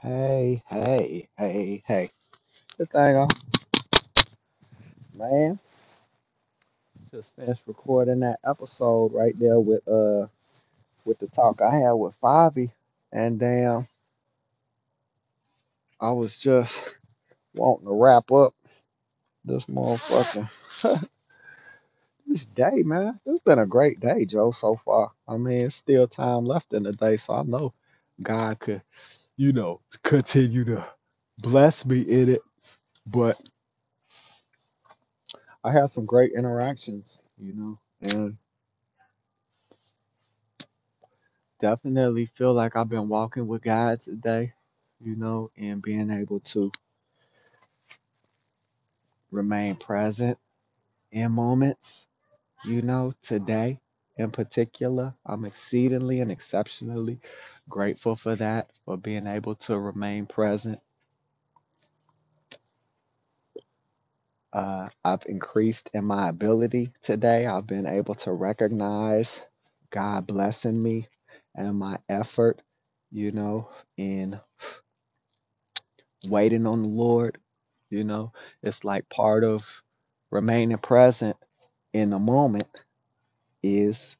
Hey, hey, hey, hey. Good thing on, man. Just finished recording that episode right there with uh with the talk I had with Fabi. And damn, I was just wanting to wrap up this motherfucking this day, man. It's been a great day, Joe, so far. I mean, it's still time left in the day, so I know God could, you know, continue to bless me in it. But I had some great interactions, you know, and Definitely feel like I've been walking with God today, you know, and being able to remain present in moments, you know, today in particular. I'm exceedingly and exceptionally grateful for that, for being able to remain present. Uh, I've increased in my ability today. I've been able to recognize God blessing me and my effort, you know, in waiting on the Lord You know, it's like part of remaining present in the moment is,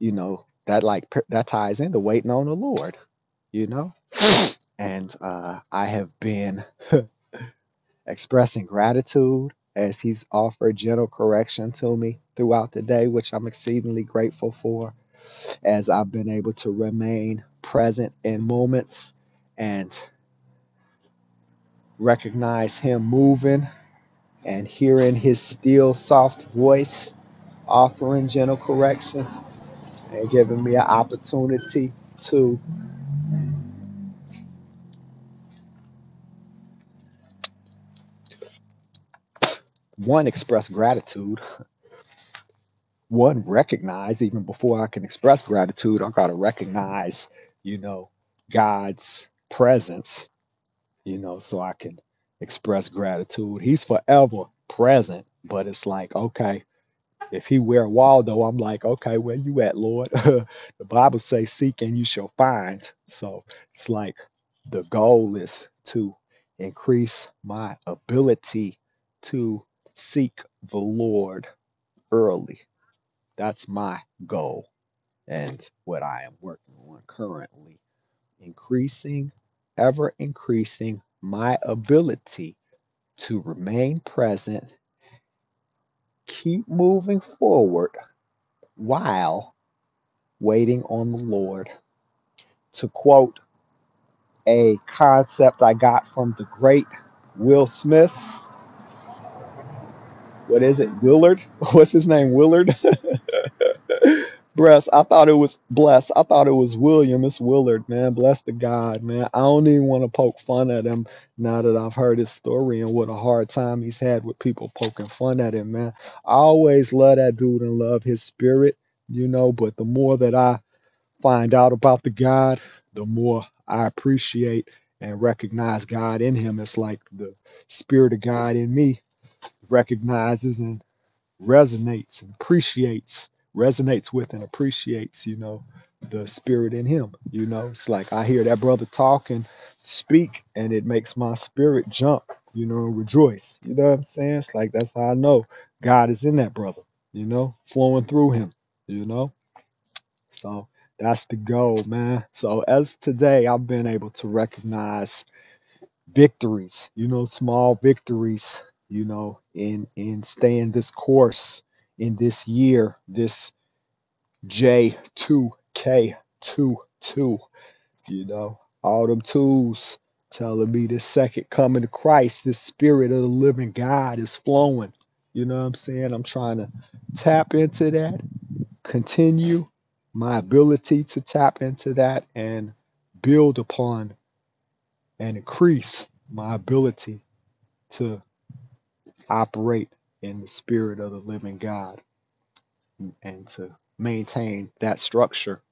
you know, that like that ties into waiting on the Lord, you know? And uh, I have been expressing gratitude as He's offered gentle correction to me throughout the day, which I'm exceedingly grateful for, as I've been able to remain present in moments and recognize Him moving and hearing His still soft voice offering gentle correction and giving me an opportunity to one express gratitude, one recognize even before I can express gratitude, I gotta recognize, you know, God's presence, you know, so I can express gratitude. He's forever present, but it's like, okay, if he were Waldo, I'm like, okay, where you at, Lord? the Bible says, seek and you shall find. So it's like the goal is to increase my ability to seek the Lord early. That's my goal and what I am working on currently. Increasing, ever increasing my ability to remain present, keep moving forward while waiting on the Lord. To quote a concept I got from the great Will Smith, what is it? Willard? What's his name? Willard? I thought it was bless. I thought it was William. It's Willard, man. Bless the God, man. I don't even want to poke fun at him now that I've heard his story and what a hard time he's had with people poking fun at him, man. I always love that dude and love his spirit, you know, but the more that I find out about the God, the more I appreciate and recognize God in him. It's like the spirit of God in me recognizes and resonates and appreciates, resonates with and appreciates, you know, the spirit in him. You know, it's like I hear that brother talk and speak, and it makes my spirit jump, you know, rejoice. You know what I'm saying? It's like that's how I know God is in that brother, you know, flowing through him, you know. So that's the goal, man. So as today, I've been able to recognize victories, you know, small victories, you know, in in staying this course in this year, this J2K22, you know, all them tools telling me this second coming of Christ, this spirit of the living God is flowing. You know what I'm saying? I'm trying to tap into that continue my ability to tap into that and build upon and increase my ability to operate in the spirit of the living God and to maintain that structure,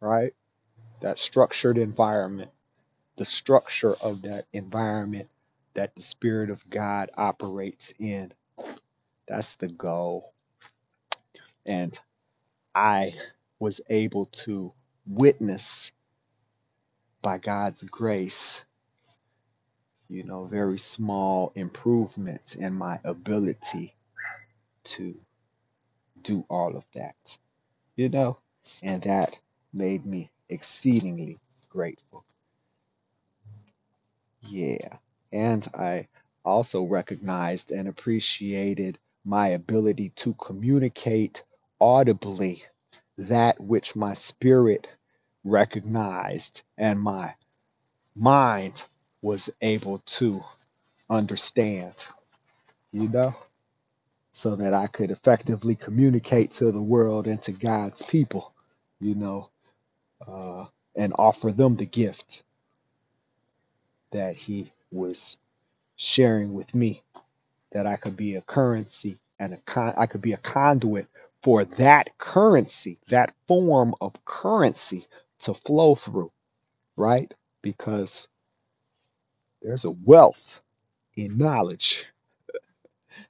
right? That structured environment, the structure of that environment that the spirit of God operates in. That's the goal. And I was able to witness by God's grace, you know, very small improvements in my ability to do all of that, you know, and that made me exceedingly grateful. Yeah. And I also recognized and appreciated my ability to communicate audibly that which my spirit recognized and my mind was able to understand, you know, so that I could effectively communicate to the world and to God's people, you know, uh, and offer them the gift that He was sharing with me, that I could be a currency and a con- I could be a conduit for that currency, that form of currency to flow through, right? Because there's a wealth in knowledge,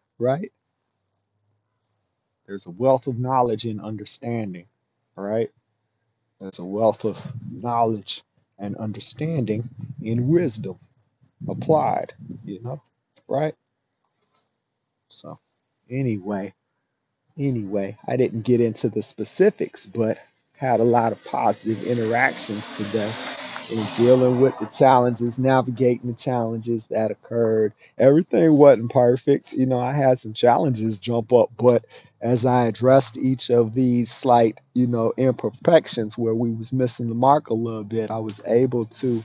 right? There's a wealth of knowledge and understanding, right? There's a wealth of knowledge and understanding in wisdom applied, you know, right? So, anyway, anyway, I didn't get into the specifics, but had a lot of positive interactions today in dealing with the challenges, navigating the challenges that occurred. Everything wasn't perfect. You know, I had some challenges jump up, but as I addressed each of these slight, you know, imperfections where we was missing the mark a little bit, I was able to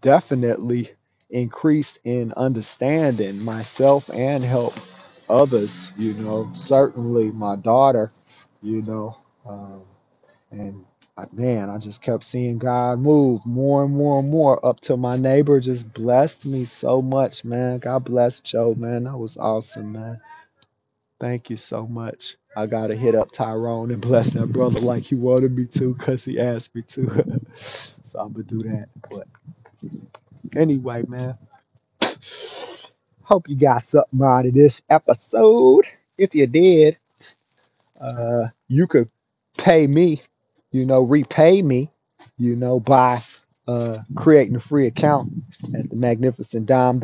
definitely increase in understanding myself and help others, you know, certainly my daughter, you know. Um, and Man, I just kept seeing God move more and more and more up till my neighbor just blessed me so much, man. God bless Joe, man. That was awesome, man. Thank you so much. I gotta hit up Tyrone and bless that brother like he wanted me to, cause he asked me to. so I'm gonna do that. But anyway, man, hope you got something out of this episode. If you did, uh, you could pay me, you know, repay me, you know, by uh, creating a free account at the magnificent dime.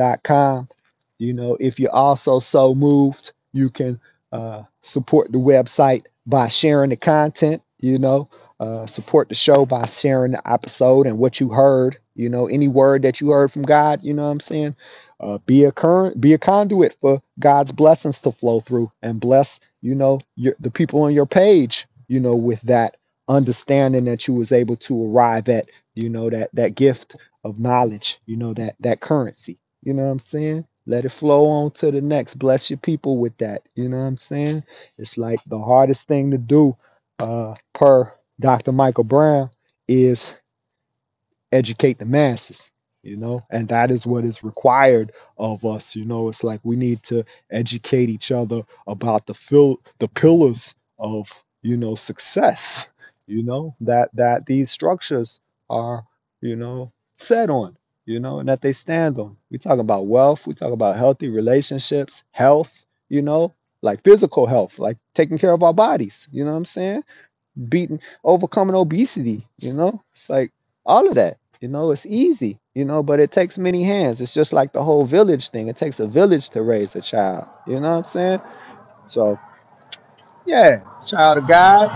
You know, if you're also so moved, you can uh, support the website by sharing the content, you know, uh, support the show by sharing the episode and what you heard, you know, any word that you heard from God, you know what I'm saying? Uh, be a current, be a conduit for God's blessings to flow through and bless, you know, your, the people on your page, you know, with that understanding that you was able to arrive at, you know, that that gift of knowledge, you know, that that currency. You know what I'm saying? Let it flow on to the next. Bless your people with that. You know what I'm saying? It's like the hardest thing to do, uh, per Dr. Michael Brown, is educate the masses you know and that is what is required of us you know it's like we need to educate each other about the fill the pillars of you know success you know that that these structures are you know set on you know and that they stand on. We talk about wealth we talk about healthy relationships health you know like physical health like taking care of our bodies you know what i'm saying? Beating overcoming obesity you know? It's like all of that you know it's easy you know but it takes many hands. It's just like the whole village thing. It takes a village to raise a child you know what i'm saying? So yeah child of god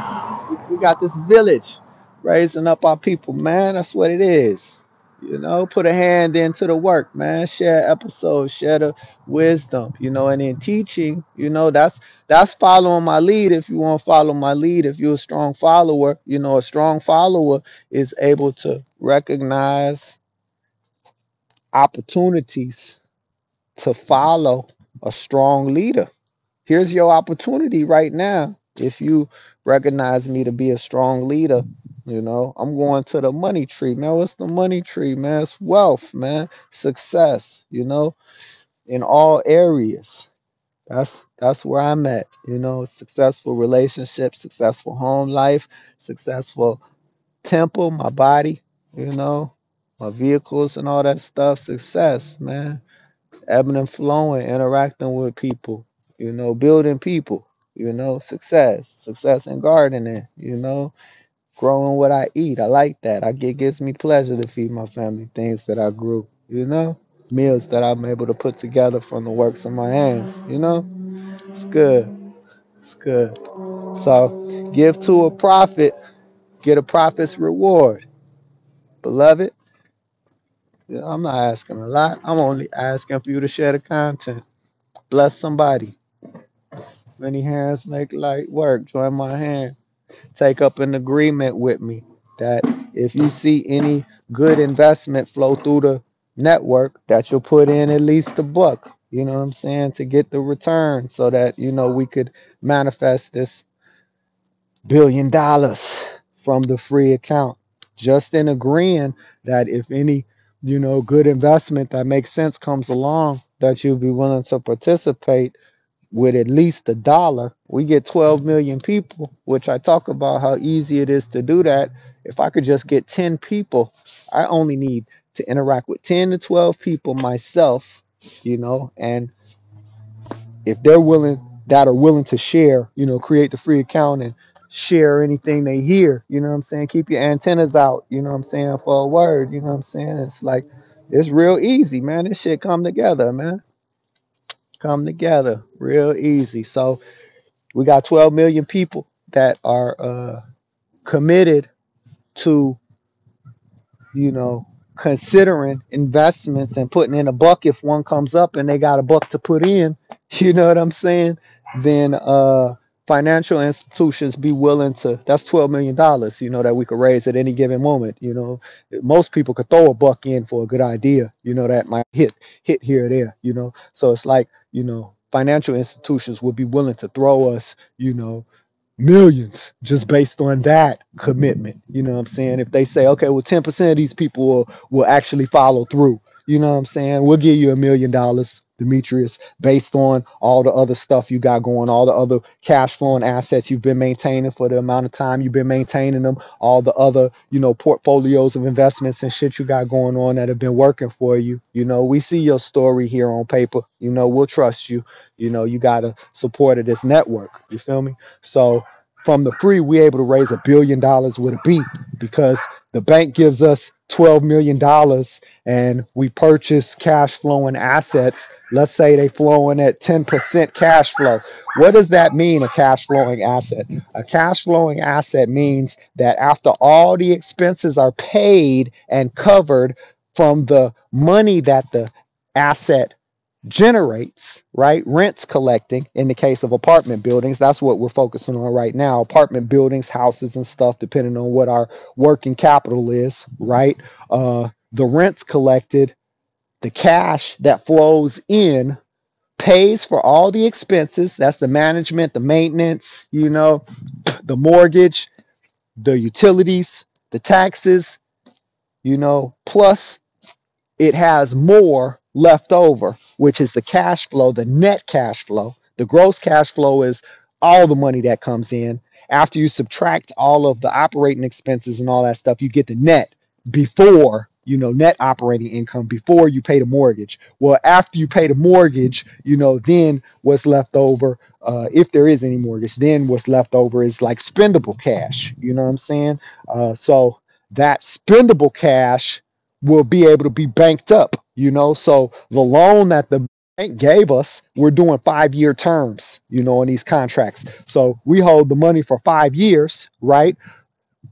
we, got this village raising up our people man. That's what it is. You know put a hand into the work man. Share episodes share the wisdom you know and in teaching you know that's that's following my lead. If you want to follow my lead if you're a strong follower you know a strong follower is able to recognize opportunities to follow a strong leader here's your opportunity right now if you recognize me to be a strong leader you know? I'm going to the money tree man. What's the money tree man? It's wealth man. Success you know? In all areas. That's that's where i'm at you know? Successful relationships successful home life successful temple my body you know? My vehicles and all that stuff. Success man. Ebbing and flowing, interacting with people, you know, building people, you know, success, success in gardening, you know, growing what I eat. I like that. I it gives me pleasure to feed my family things that I grew. You know, meals that I'm able to put together from the works of my hands. You know, it's good. It's good. So, give to a prophet, get a prophet's reward, beloved. I'm not asking a lot. I'm only asking for you to share the content. Bless somebody. Many hands make light work. Join my hand. Take up an agreement with me that if you see any good investment flow through the network, that you'll put in at least a buck. You know what I'm saying? To get the return so that, you know, we could manifest this billion dollars from the free account. Just in agreeing that if any, you know, good investment that makes sense comes along, that you'll be willing to participate with at least a dollar. We get 12 million people, which I talk about how easy it is to do that. If I could just get 10 people, I only need to interact with 10 to 12 people myself, you know, and if they're willing that are willing to share, you know, create the free account and share anything they hear, you know what I'm saying? Keep your antennas out, you know what I'm saying, for a word, you know what I'm saying? It's like it's real easy, man. This shit come together, man. Come together real easy. So we got 12 million people that are uh committed to you know, considering investments and putting in a buck if one comes up and they got a buck to put in, you know what I'm saying? Then uh financial institutions be willing to that's 12 million dollars, you know, that we could raise at any given moment, you know. Most people could throw a buck in for a good idea, you know, that might hit hit here or there, you know. So it's like, you know, financial institutions would be willing to throw us, you know, millions just based on that commitment. You know what I'm saying? If they say, okay, well, 10% of these people will, will actually follow through, you know what I'm saying? We'll give you a million dollars, Demetrius, based on all the other stuff you got going, all the other cash flowing assets you've been maintaining for the amount of time you've been maintaining them, all the other, you know, portfolios of investments and shit you got going on that have been working for you. You know, we see your story here on paper. You know, we'll trust you. You know, you got support of this network. You feel me? So, from the free, we're able to raise a billion dollars with a B because the bank gives us $12 million and we purchase cash flowing assets. Let's say they flowing at 10% cash flow. What does that mean, a cash flowing asset? A cash flowing asset means that after all the expenses are paid and covered from the money that the asset generates, right? Rents collecting in the case of apartment buildings. That's what we're focusing on right now. Apartment buildings, houses, and stuff, depending on what our working capital is, right? Uh, the rents collected, the cash that flows in pays for all the expenses. That's the management, the maintenance, you know, the mortgage, the utilities, the taxes, you know, plus it has more left over, which is the cash flow, the net cash flow. The gross cash flow is all the money that comes in. After you subtract all of the operating expenses and all that stuff, you get the net before, you know, net operating income before you pay the mortgage. Well, after you pay the mortgage, you know, then what's left over, uh, if there is any mortgage, then what's left over is like spendable cash. You know what I'm saying? Uh, so that spendable cash will be able to be banked up, you know. So the loan that the bank gave us, we're doing five year terms, you know, in these contracts. So we hold the money for five years, right?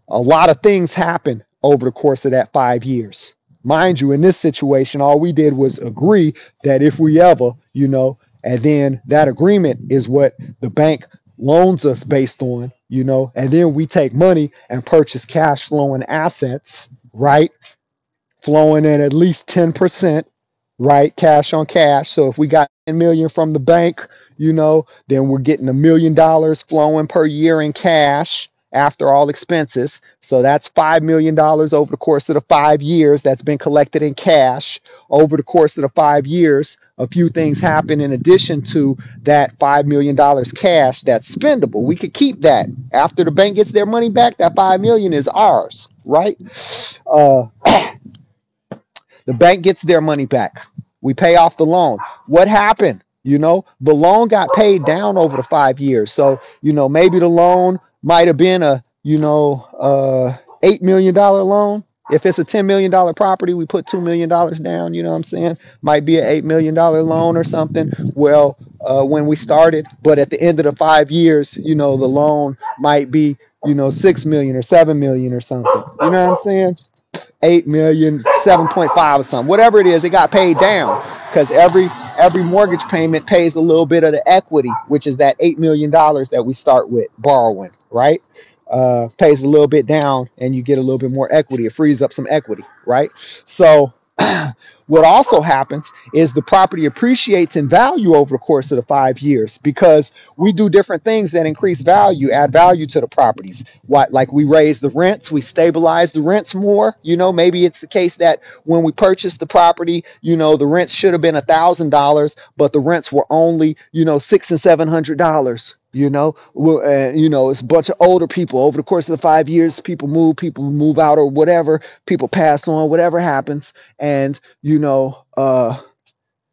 A lot of things happen over the course of that five years. Mind you, in this situation, all we did was agree that if we ever, you know, and then that agreement is what the bank loans us based on, you know, and then we take money and purchase cash flowing assets, right? Flowing in at least 10%, right? Cash on cash. So if we got 10 million from the bank, you know, then we're getting a million dollars flowing per year in cash after all expenses. So that's $5 million over the course of the five years that's been collected in cash. Over the course of the five years, a few things happen in addition to that $5 million cash that's spendable. We could keep that. After the bank gets their money back, that 5 million is ours, right? Uh, the bank gets their money back. We pay off the loan. What happened? You know, the loan got paid down over the five years. So, you know, maybe the loan might have been a, you know, uh, $8 million loan. If it's a $10 million property, we put $2 million down, you know what I'm saying? Might be an $8 million loan or something. Well, uh, when we started, but at the end of the five years, you know, the loan might be, you know, 6 million or 7 million or something. You know what I'm saying? Eight million, seven point five or something, whatever it is, it got paid down because every every mortgage payment pays a little bit of the equity, which is that eight million dollars that we start with borrowing, right? Uh, pays a little bit down, and you get a little bit more equity. It frees up some equity, right? So what also happens is the property appreciates in value over the course of the five years because we do different things that increase value, add value to the properties. What like we raise the rents, we stabilize the rents more. You know, maybe it's the case that when we purchased the property, you know, the rents should have been a thousand dollars, but the rents were only, you know, six and seven hundred dollars. You know, well, uh, you know, it's a bunch of older people. Over the course of the five years, people move, people move out, or whatever. People pass on, whatever happens, and you know, uh,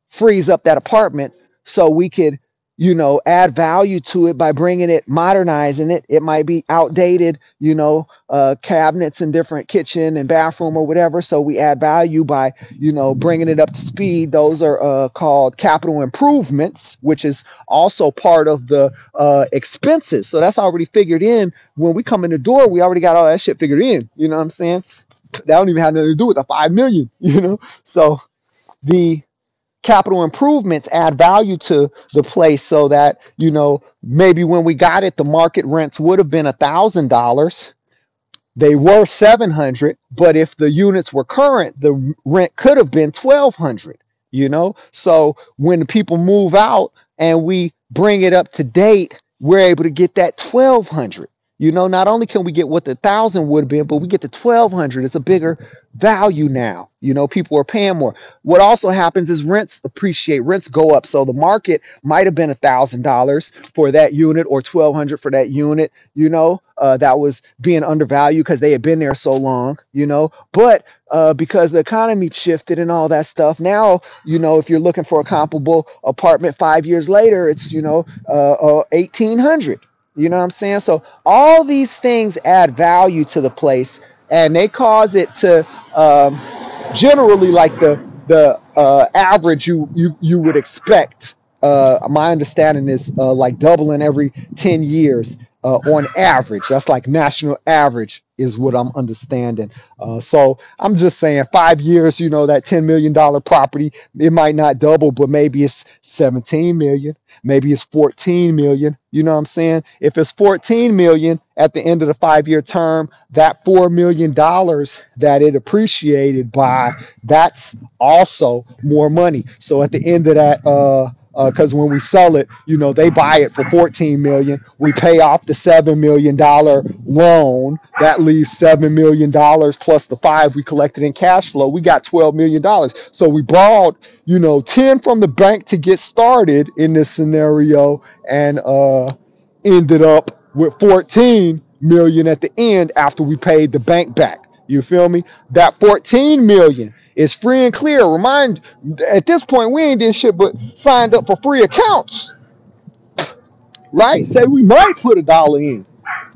frees up that apartment so we could, you know, add value to it by bringing it, modernizing it. It might be outdated, you know, uh, cabinets and different kitchen and bathroom or whatever. So we add value by, you know, bringing it up to speed. Those are uh, called capital improvements, which is also part of the uh, expenses. So that's already figured in. When we come in the door, we already got all that shit figured in. You know what I'm saying? That don't even have nothing to do with the five million, you know? So the capital improvements add value to the place so that you know maybe when we got it the market rents would have been a thousand dollars. They were 700 but if the units were current the rent could have been 1200 you know? So when people move out and we bring it up to date we're able to get that 1200 you know not only can we get what the thousand would have been but we get the 1200 it's a bigger value now. You know people are paying more. What also happens is rents appreciate rents go up. So the market might have been a thousand dollars for that unit or 1200 for that unit you know uh, that was being undervalued because they had been there so long you know. But uh, because the economy shifted and all that stuff now you know if you're looking for a comparable apartment five years later it's you know uh, uh, 1800 you know what i'm saying so all these things add value to the place and they cause it to um, generally like the the uh, average you you you would expect. Uh, my understanding is uh, like doubling every 10 years uh, on average. That's like national average is what I'm understanding. Uh, so I'm just saying five years, you know, that $10 million property, it might not double, but maybe it's 17 million, maybe it's 14 million. You know what I'm saying? If it's 14 million at the end of the five year term, that $4 million that it appreciated by, that's also more money. So at the end of that, uh, because uh, when we sell it, you know, they buy it for 14 million. We pay off the seven million dollar loan. That leaves seven million dollars plus the five we collected in cash flow. We got 12 million dollars. So we borrowed, you know, 10 from the bank to get started in this scenario, and uh, ended up with 14 million at the end after we paid the bank back. You feel me? That 14 million is free and clear. Remind at this point we ain't did shit but signed up for free accounts, right? Say we might put a dollar in,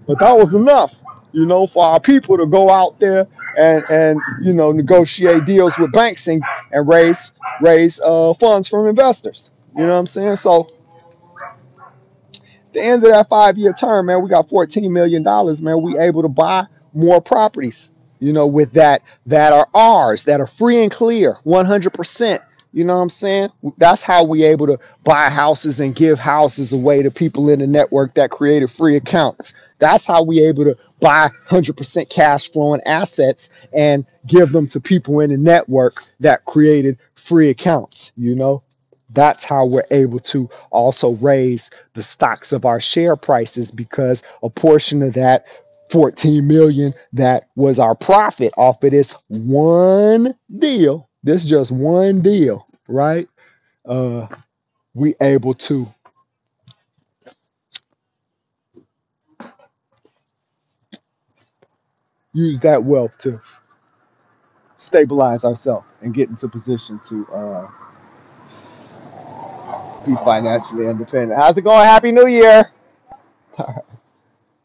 but that was enough, you know, for our people to go out there and and you know negotiate deals with banks and, and raise raise uh, funds from investors. You know what I'm saying? So the end of that five year term, man, we got $14 million, dollars, man. We able to buy more properties, you know, with that that are ours, that are free and clear, 100%. You know what I'm saying? That's how we able to buy houses and give houses away to people in the network that created free accounts. That's how we able to buy 100% cash flowing assets and give them to people in the network that created free accounts, you know? That's how we're able to also raise the stocks of our share prices because a portion of that 14 million that was our profit off of this one deal, this just one deal, right? Uh, we able to use that wealth to stabilize ourselves and get into position to uh, be financially independent. How's it going? Happy New Year!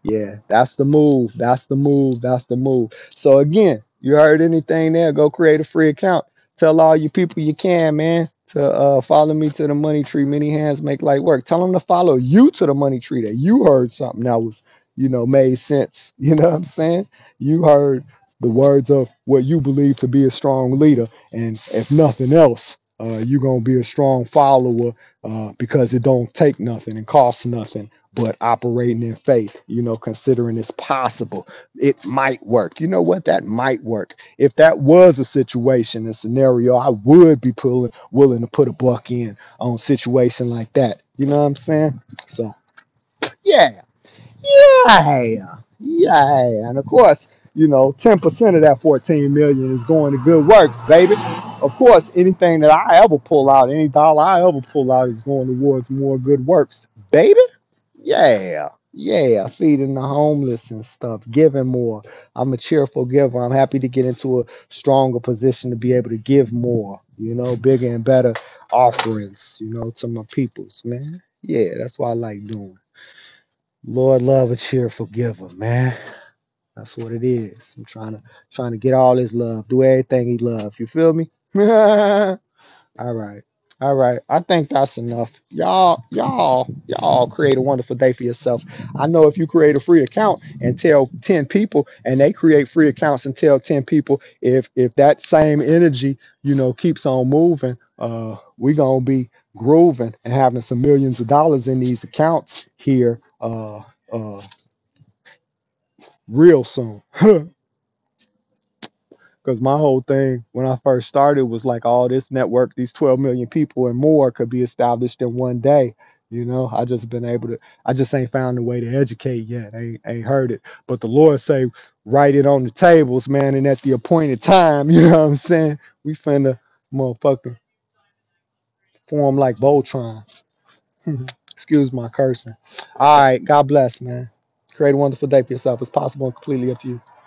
Yeah, that's the move. That's the move. That's the move. So again, you heard anything there? Go create a free account. Tell all your people you can, man, to uh, follow me to the money tree. Many hands make light work. Tell them to follow you to the money tree. That you heard something that was, you know, made sense. You know what I'm saying? You heard the words of what you believe to be a strong leader, and if nothing else, uh, you're gonna be a strong follower uh, because it don't take nothing and cost nothing but operating in faith, you know, considering it's possible. It might work. You know what? That might work. If that was a situation, a scenario, I would be pulling, willing to put a buck in on a situation like that. You know what I'm saying? So, yeah, yeah, yeah. And of course, you know, 10% of that 14 million is going to good works, baby. Of course, anything that I ever pull out, any dollar I ever pull out is going towards more good works, baby. Yeah, yeah, feeding the homeless and stuff, giving more. I'm a cheerful giver. I'm happy to get into a stronger position to be able to give more, you know, bigger and better offerings, you know, to my peoples, man. Yeah, that's what I like doing. Lord love a cheerful giver, man. That's what it is. I'm trying to trying to get all his love, do everything he loves. You feel me? All right. All right. I think that's enough. Y'all, y'all, y'all create a wonderful day for yourself. I know if you create a free account and tell 10 people and they create free accounts and tell 10 people, if if that same energy, you know, keeps on moving, uh, we gonna be grooving and having some millions of dollars in these accounts here uh uh real soon. Because my whole thing when I first started was like all this network, these 12 million people and more could be established in one day. You know, I just been able to, I just ain't found a way to educate yet. I ain't, ain't heard it. But the Lord say, write it on the tables, man, and at the appointed time, you know what I'm saying? We finna motherfucker form like Voltron. Excuse my cursing. All right, God bless, man. Create a wonderful day for yourself. It's possible and completely up to you.